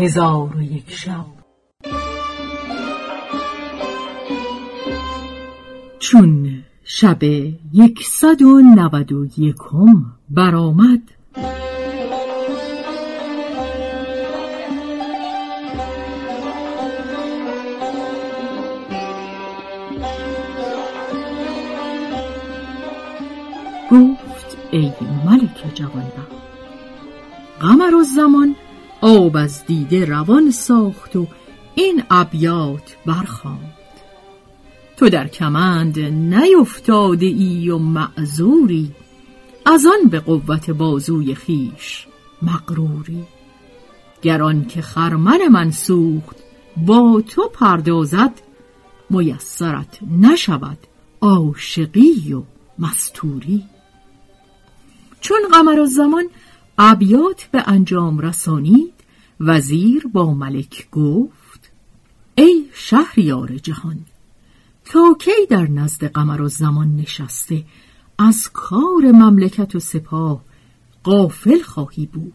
هزار و یک شب. چون شب یکصد و نود و یکم برآمد گفت ای ملک جوانبخت قمر و زمان آب از دیده روان ساخت و این ابیات برخواند تو در کمند نیفتاده ای و معذوری از آن به قوت بازوی خیش مقروری گران که خرمن من سوخت با تو پردازد میسرت نشود عاشقی و مستوری. چون قمر زمان ابیات به انجام رسانید. وزیر با ملک گفت ای شهریار جهان تا کی در نزد قمر و زمان نشسته از کار مملکت و سپاه قافل خواهی بود.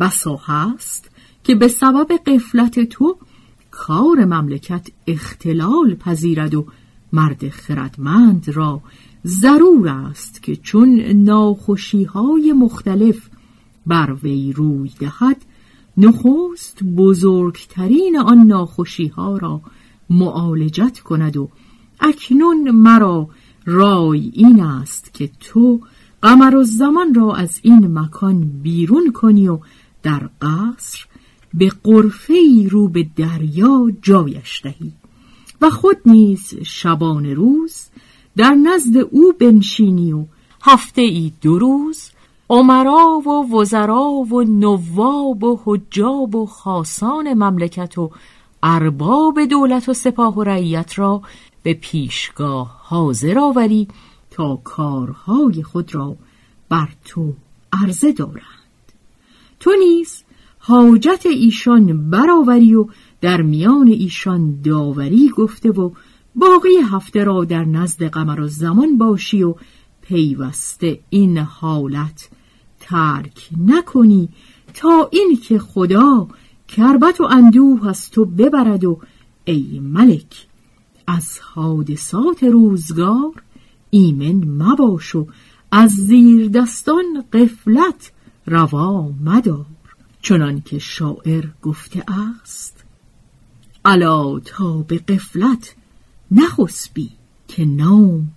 بسا هست که به سبب قفلت تو کار مملکت اختلال پذیرد و مرد خردمند را ضرور است که چون ناخوشی های مختلف بر وی روی دهد نخست بزرگترین آن ناخوشی ها را معالجت کند و اکنون مرا رای این است که تو قمر و زمان را از این مکان بیرون کنی و در قصر به قرفه رو به دریا جایش دهی. و خود نیز شبان روز در نزد او بنشینی و هفته ای دو روز عمرا و وزرا و نواب و حجاب و خاصان مملکت و ارباب دولت و سپاه و رعیت را به پیشگاه حاضر آوری تا کارهای خود را بر تو عرضه دارند. تو نیز حاجت ایشان برآوری و در میان ایشان داوری گفته و باقی هفته را در نزد قمر و زمان باشی و پیوسته این حالت. ترک نکنی تا اینکه خدا کربت و اندوه از تو ببرد و ای ملک از حادثات روزگار ایمن مباش و از زیر دستان قفلت روا مدار. چنان که شاعر گفته است الا تا به قفلت نخسبی که نام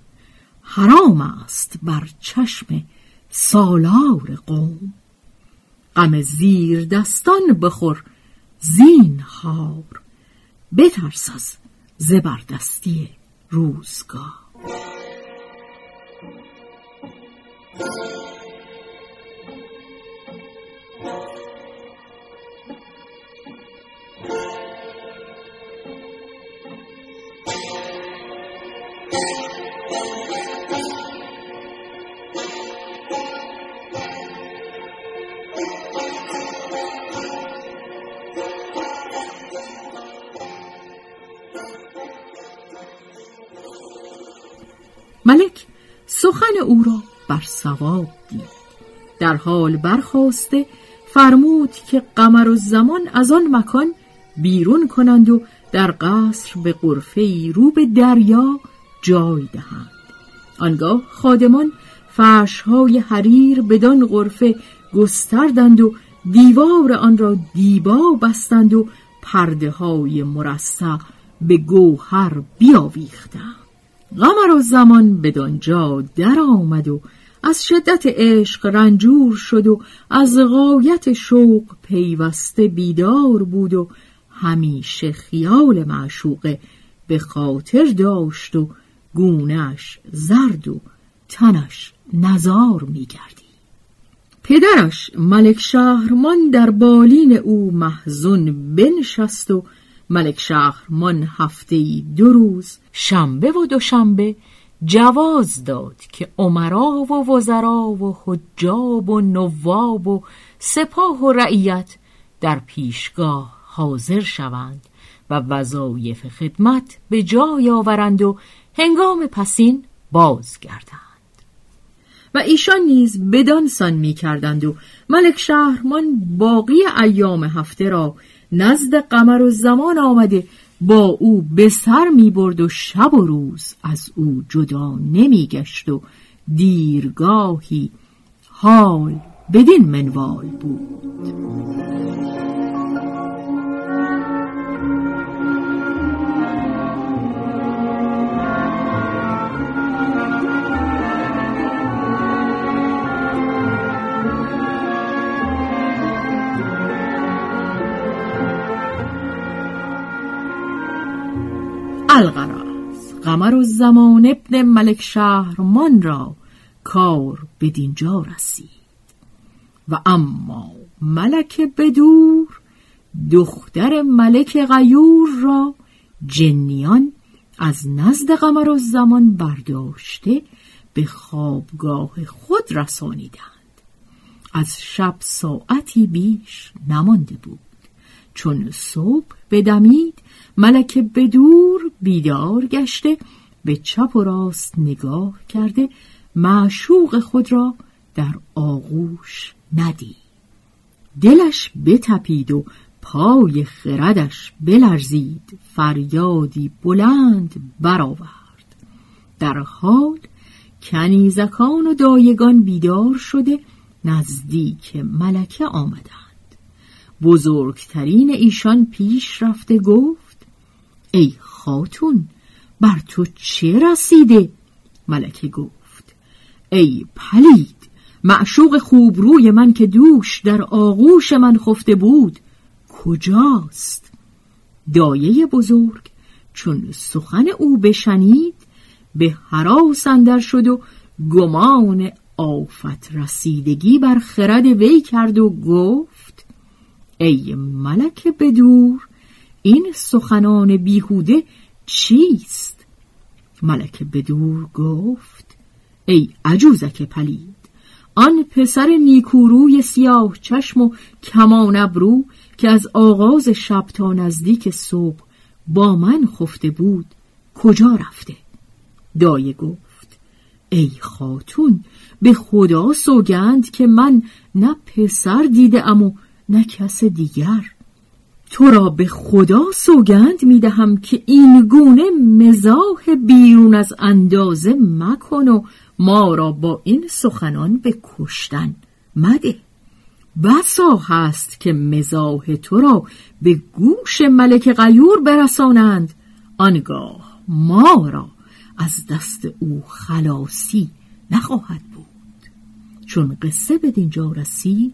حرام است بر چشم سالار قوم. غم زیر دستان بخور زین هار بترس از زبردستی روزگار. ملک سخن او را بر سواب دید. در حال برخواسته فرمود که قمر و زمان از آن مکان بیرون کنند و در قصر به قرفه رو به دریا جای دهند. آنگاه خادمان فرشهای حریر بدان قرفه گستردند و دیوار آن را دیبا بستند و پرده های مرصع به گوهر بیاویختند. غمر و زمان بدانجا در آمد و از شدت عشق رنجور شد و از غایت شوق پیوسته بیدار بود و همیشه خیال معشوقه به خاطر داشت و گونش زرد و تنش نزار میگردی پدرش ملک شهرمان در بالین او محزون بنشست و ملک شهرمان هفته دو روز. شنبه و دوشنبه جواز داد که عمرا و وزرا و حجاب و نواب و سپاه و رعیت در پیشگاه حاضر شوند و وظایف خدمت به جای آورند و هنگام پسین بازگردند. و ایشان نیز بدانسان می کردند و ملک شهرمان باقی ایام هفته را نزد قمر و زمان آمده. با او به سر می برد و شب و روز از او جدا نمی گشت و دیرگاهی حال بدین منوال بود. الغرض قمر و زمان ابن ملک شهرمان را کار به دینجا رسید. و اما ملک بدور دختر ملک غیور را جنیان از نزد قمر و زمان برداشته به خوابگاه خود رسانیدند. از شب ساعتی بیش نمانده بود. چون صبح بدمید ملک بدور بیدار گشته به چپ و راست نگاه کرده معشوق خود را در آغوش ندید. دلش بتپید و پای خردش بلرزید فریادی بلند برآورد. در حال کنیزکان و دایگان بیدار شده نزدیک ملکه آمدند. بزرگترین ایشان پیش رفته گفت ای خاتون بر تو چه رسیده؟ ملکه گفت ای پلید معشوق خوب روی من که دوش در آغوش من خفته بود کجاست؟ دایه بزرگ چون سخن او بشنید به حراس اندر شد و گمان آفت رسیدگی بر خرد وی کرد و گفت ای ملک بدور این سخنان بیهوده چیست؟ ملک بدور گفت ای عجوزک پلید آن پسر نیکوروی سیاه چشم و کمان ابرو که از آغاز شب تا نزدیک صبح با من خفته بود کجا رفته؟ دایه گفت ای خاتون به خدا سوگند که من نه پسر دیده و نه کس دیگر. تو را به خدا سوگند می دهم که این گونه مزاح بیرون از اندازه مکن و ما را با این سخنان به کشتن مده. بسا هست که مزاح تو را به گوش ملک غیور برسانند. آنگاه ما را از دست او خلاصی نخواهد بود. چون قصه به دینجا رسید